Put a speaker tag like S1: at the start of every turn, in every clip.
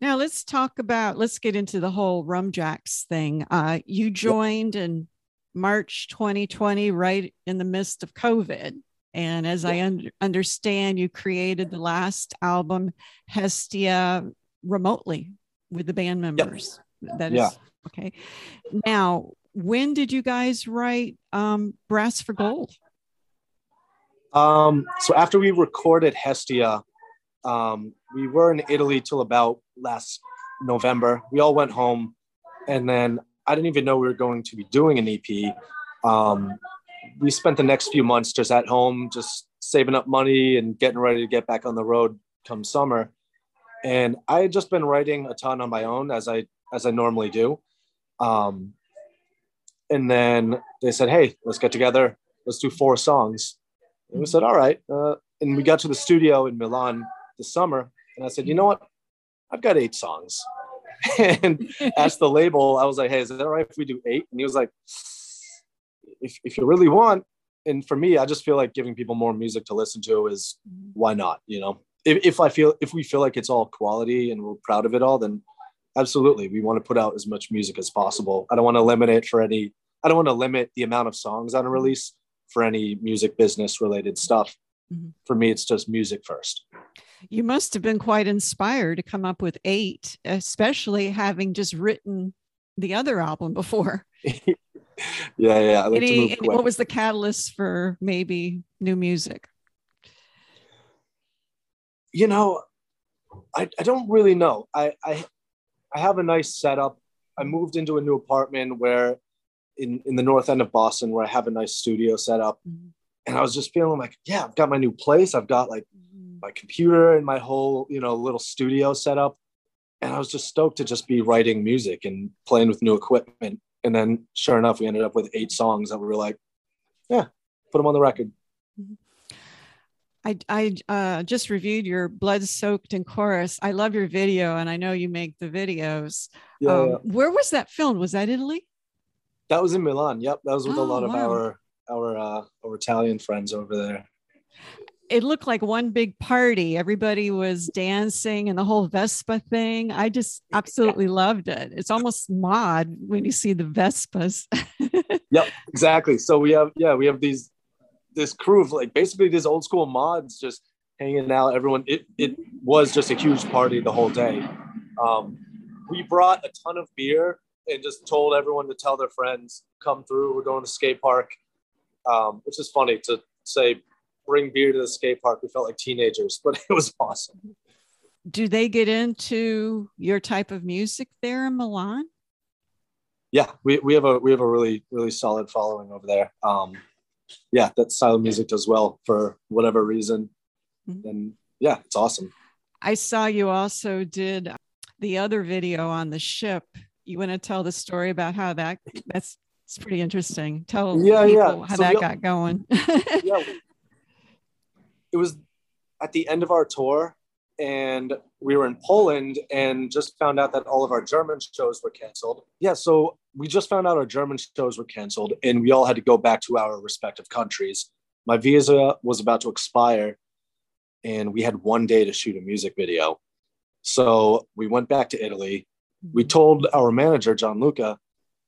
S1: Now let's talk about let's get into the whole Rumjacks thing. Uh, you joined yep. in March 2020, right in the midst of COVID. And as. I un- understand, you created the last album, Hestia, remotely with the band members. Yep. That is yeah. Okay. Now, when did you guys write um, Brass for Gold?
S2: Um, so after we recorded Hestia, um, we were in Italy till about last November. We all went home, and then I didn't even know we were going to be doing an EP. Um, we spent the next few months just at home, just saving up money and getting ready to get back on the road come summer. And I had just been writing a ton on my own as I as I normally do. Um, and then they said, "Hey, let's get together. Let's do four songs." And we said, "All right." Uh, and we got to the studio in Milan this summer, and I said, "You know what? I've got eight songs." and asked the label, I was like, "Hey, is it all right if we do eight? And he was like, "If if you really want." And for me, I just feel like giving people more music to listen to is why not? You know, if, if I feel if we feel like it's all quality and we're proud of it all, then absolutely we want to put out as much music as possible. I don't want to limit it for any. I don't want to limit the amount of songs on a release for any music business related stuff. Mm-hmm. For me, it's just music first.
S1: You must have been quite inspired to come up with eight, especially having just written the other album before.
S2: yeah, yeah.
S1: Like Any, what was the catalyst for maybe new music?
S2: You know, I, I don't really know. I, I I have a nice setup. I moved into a new apartment where in, in the north end of Boston where I have a nice studio set up. Mm-hmm. And I was just feeling like, yeah, I've got my new place. I've got like my computer and my whole you know little studio set up and i was just stoked to just be writing music and playing with new equipment and then sure enough we ended up with eight songs that we were like yeah put them on the record
S1: I, I uh, just reviewed your blood soaked in chorus. I love your video, and I know you make the videos. Yeah, um, yeah. Where was that filmed? Was that Italy?
S2: That was in Milan. Yep, that was with oh, a lot of our our uh, our Italian friends over there
S1: it looked like one big party. Everybody was dancing and the whole Vespa thing. I just absolutely loved it. It's almost mod when you see the Vespas.
S2: yep, exactly. So we have yeah, we have these this crew of like basically these old school mods just hanging out. Everyone, it it was just a huge party the whole day. Um, we brought a ton of beer and just told everyone to tell their friends come through. We're going to skate park, um, which is funny to say bring beer to the skate park. We felt like teenagers, but it was awesome.
S1: Do they get into your type of music there in Milan?
S2: Yeah, we, we have a we have a really really solid following over there. Um, yeah, that style of music does well for whatever reason, mm-hmm. and yeah, it's awesome.
S1: I saw you also did the other video on the ship. You want to tell the story about how that that's it's pretty interesting. Tell yeah, yeah. how so that got going. yeah,
S2: it was at the end of our tour and we were in Poland and just found out that all of our German shows were canceled. Yeah, so we just found out our German shows were canceled and we all had to go back to our respective countries. My visa was about to expire and we had one day to shoot a music video. So we went back to Italy. We mm-hmm. told our manager, Gianluca,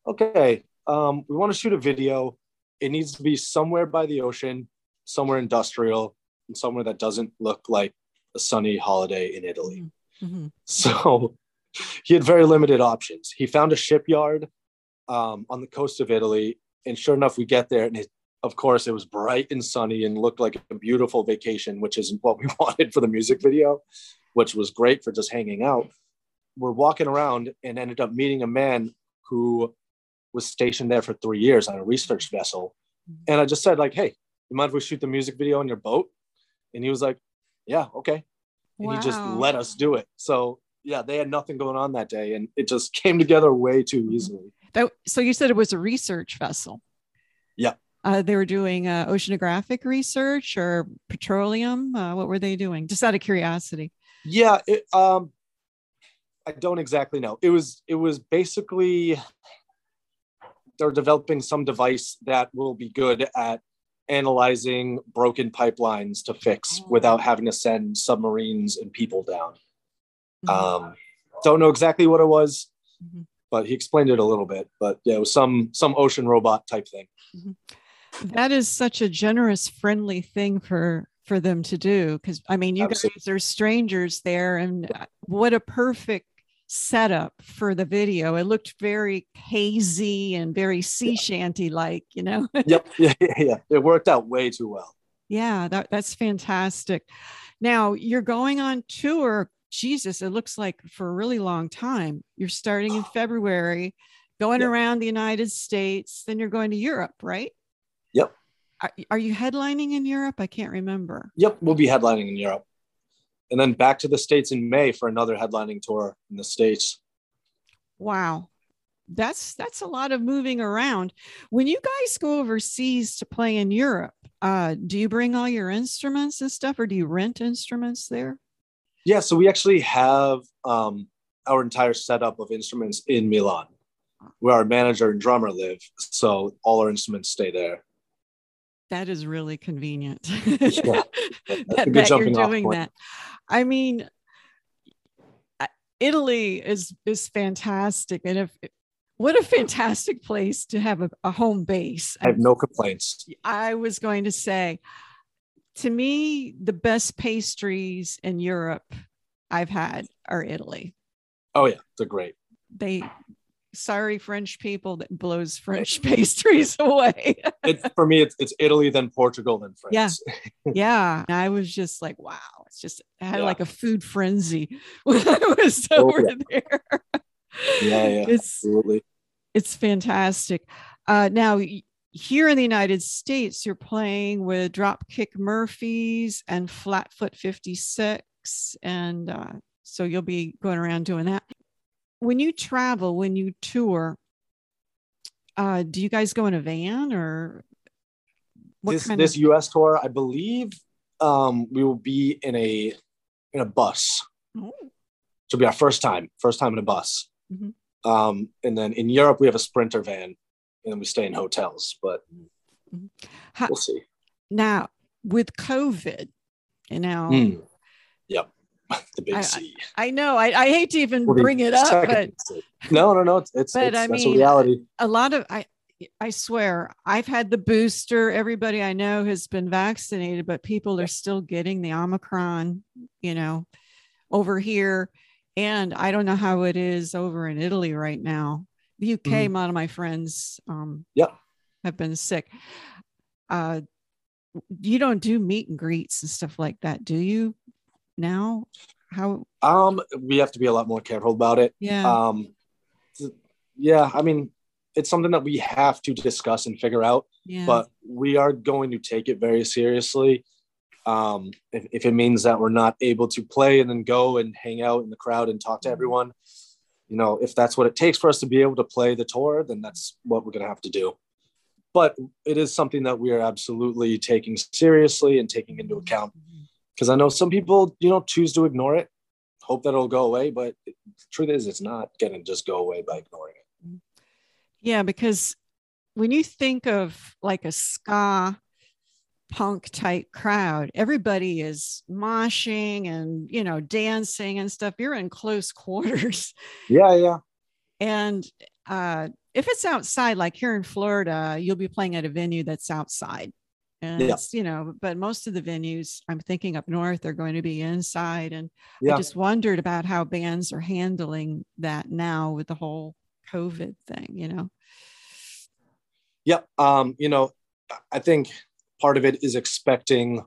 S2: okay, um, we want to shoot a video. It needs to be somewhere by the ocean, somewhere industrial and somewhere that doesn't look like a sunny holiday in Italy. Mm-hmm. mm-hmm. So he had very limited options. He found a shipyard um, on the coast of Italy, and sure enough, we get there, and it, of course, it was bright and sunny and looked like a beautiful vacation, which isn't what we wanted for the music video, which was great for just hanging out. we're walking around and ended up meeting a man who was stationed there for three years on a research vessel.
S1: Mm-hmm.
S2: And I just said, like, hey, you mind if we shoot the music video on your boat? And he was like, yeah, okay. And he just let us do it. So yeah, they had nothing going on that day, and it just came together way too
S1: Mhm.
S2: easily.
S1: That, so you said it was a research vessel.
S2: Yeah.
S1: Uh, they were doing uh, oceanographic research or petroleum. Uh, what were they doing? Just out of curiosity.
S2: Yeah, it, um, I don't exactly know. It was it was basically they're developing some device that will be good at analyzing broken pipelines to fix
S1: Oh.
S2: without having to send submarines and people down.
S1: Mhm.
S2: Um, don't know exactly what it was,
S1: Mhm.
S2: but he explained it a little bit. But yeah, it was some some ocean robot type thing.
S1: that is such a generous, friendly thing for for them to do. Because I mean, you
S2: Absolutely.
S1: guys are strangers there, and uh, what a perfect setup for the video. It looked very hazy and very sea shanty like, you know.
S2: yep, yeah, yeah, yeah. It worked out way too well.
S1: Yeah, that, that's fantastic. Now you're going on tour. Jesus, it looks like for a really long time. You're starting in February, going
S2: Yep.
S1: around the United States, then you're going to Europe, right?
S2: Yep.
S1: Are, are you headlining in Europe? I can't remember.
S2: Yep, we'll be headlining in Europe. And then back to the States in May for another headlining tour in the States.
S1: Wow. That's that's a lot of moving around. When you guys go overseas to play in Europe, uh, do you bring all your instruments and stuff, or do you rent instruments there?
S2: Yeah, so we actually have um, our entire setup of instruments in Milan, where our manager and drummer live. So all our instruments stay there.
S1: That is really convenient.
S2: Yeah,
S1: that, that you're doing that. I mean, Italy is is fantastic, and if what a fantastic place to have a, a home base.
S2: I have no complaints.
S1: I was going to say, to me, the best pastries in Europe I've had are Italy.
S2: Oh yeah, they're great.
S1: They, sorry, French people, that blows French pastries away.
S2: It, for me, it's, it's Italy, then Portugal, then France.
S1: Yeah, yeah, I was just like, wow, it's just I had
S2: Yeah.
S1: like a food frenzy when I was
S2: Oh,
S1: over
S2: yeah.
S1: there.
S2: Yeah, yeah,
S1: It's
S2: absolutely.
S1: it's fantastic. Uh, now, here in the United States, you're playing with Dropkick Murphys and Flatfoot 56. And uh, so you'll be going around doing that. When you travel, when you tour, uh, do you guys go in a van or what
S2: This
S1: kind
S2: this
S1: of?
S2: U.S. tour, I believe, um, we will be in a in a bus.
S1: Oh,
S2: It'll be our first time, first time in a bus.
S1: Mhm.
S2: Um, and then in Europe, we have a sprinter van, and then we stay in hotels. But
S1: How-
S2: we'll see.
S1: now, with COVID, you know,
S2: Mm. Yep, the big
S1: I-
S2: C.
S1: I know I, I hate to even bring it up, but
S2: no, no, no. It's it's,
S1: But
S2: it's
S1: I mean,
S2: a reality.
S1: a lot of I I swear I've had the booster. Everybody I know has been vaccinated, but people are still getting the Omicron, you know, over here. And I don't know how it is over in Italy right now. The UK,
S2: Mhm.
S1: a lot of my friends um
S2: Yep.
S1: have been sick. Uh you don't do meet and greets and stuff like that, do you now? How
S2: Um, we have to be a lot more careful about it.
S1: yeah.
S2: Um, yeah, I mean, it's something that we have to discuss and figure out.
S1: yeah.
S2: but we are going to take it very seriously. Um, if, if it means that we're not able to play and then go and hang out in the crowd and talk to
S1: Mhm.
S2: everyone, you know, if that's what it takes for us to be able to play the tour, then that's what we're going to have to do. But it is something that we are absolutely taking seriously and taking into account because I know some people, you know, choose to ignore it, hope that it'll go away. But the truth is, it's not going to just go away by ignoring it.
S1: Yeah, because when you think of like a ska punk type crowd, everybody is moshing and you know dancing and stuff. You're in close quarters,
S2: Yeah, yeah.
S1: and uh, if it's outside, like here in Florida, you'll be playing at a venue that's outside. And
S2: Yeah.
S1: it's, you know, but most of the venues I'm thinking up north are going to be inside. And
S2: Yeah.
S1: I just wondered about how bands are handling that now with the whole COVID thing, you know?
S2: Yep. Um, you know, I think part of it is expecting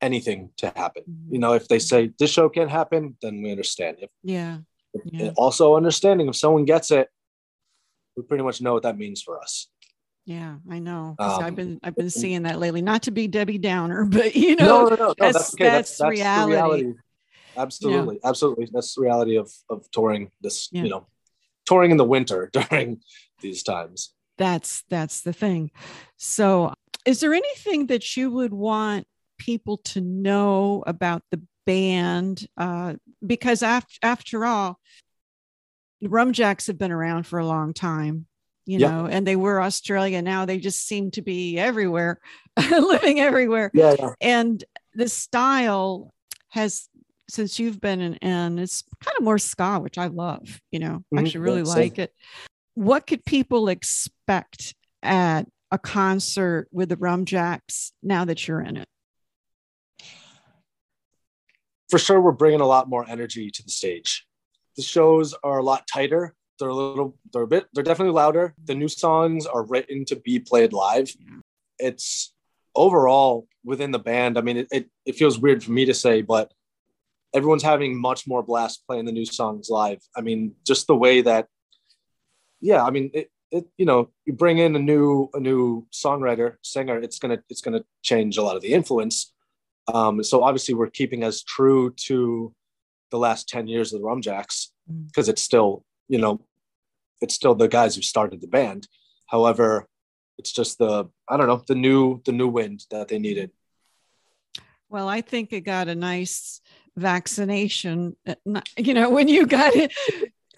S2: anything to happen.
S1: Mhm.
S2: You know, if they say this show can't happen, then we understand. If
S1: Yeah.
S2: yeah. also understanding if someone gets it, we pretty much know what that means for us.
S1: Yeah, I know. Um, I've been I've been seeing that lately. Not to be Debbie Downer, but you know, no, no, no, that's, that's, okay. that's, that's, reality. reality.
S2: Absolutely, absolutely. That's the reality of of touring. This, yeah. you know, touring in the winter during these times.
S1: That's that's the thing. So, is there anything that you would want people to know about the band? Uh, because after after all, Rumjacks have been around for a long time you know, and they were Australia. Now they just seem to be everywhere, living everywhere.
S2: Yeah, yeah.
S1: And the style has, since you've been in, and it's kind of more ska, which I love, you know, mm-hmm. actually really like it. What could people expect at a concert with the Rumjacks now that you're in it?
S2: For sure, we're bringing a lot more energy to the stage. The shows are a lot tighter they're a little they're a bit they're definitely louder the new songs are written to be played live it's overall within the band i mean it, it, it, feels weird for me to say but everyone's having much more blast playing the new songs live i mean just the way that yeah i mean it, it you know you bring in a new a new songwriter singer it's gonna it's gonna change a lot of the influence um, so obviously we're keeping as true to the last 10 years of the rumjacks because mm. it's still you know it's still the guys who started the band. However, it's just the I don't know the new the new wind that they needed.
S1: Well, I think it got a nice vaccination. Uh, you know, when you got it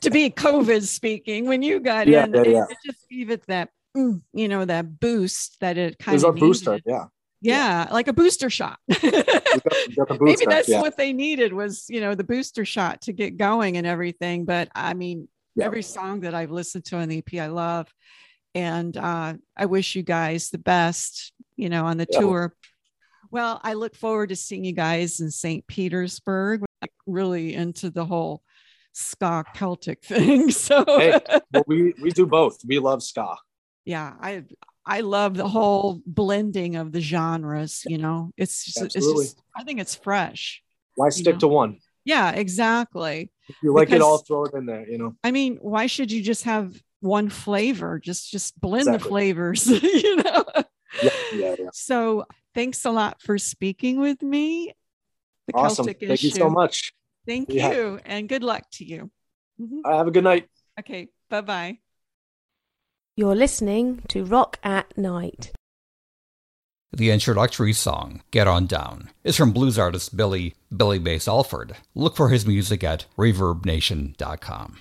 S1: to be COVID speaking, when you got yeah, in, yeah, yeah. just gave it that mm, you know that boost that it kind it
S2: of booster. Yeah.
S1: Yeah, like a booster shot. Maybe that's what they needed was, you know, the booster shot to get going and everything. But I mean, every song that I've listened to on the EP, I love. And uh, I wish you guys the best, you know, on the tour. Well, I look forward to seeing you guys in St. Petersburg. I'm really into the whole ska Celtic thing. So hey,
S2: well, we we do both. We love ska.
S1: Yeah, I I love the whole blending of the genres. You know, it's just, Absolutely. it's just I think it's fresh.
S2: Why stick know? to one?
S1: Yeah, exactly.
S2: If you like because, it all, throw it in there, you know.
S1: I mean, why should you just have one flavor? Just just blend exactly. the flavors, you know. Yeah, yeah, yeah. So thanks a lot for speaking with me.
S2: The awesome. Celtic Thank issue. you so much.
S1: Thank yeah. you. And good luck to you.
S2: Mm-hmm. have a good night.
S1: Okay. Bye bye.
S3: You're listening to Rock at Night.
S4: The introductory song, Get On Down, is from blues artist Billy Billy Bass Alford. Look for his music at ReverbNation.com.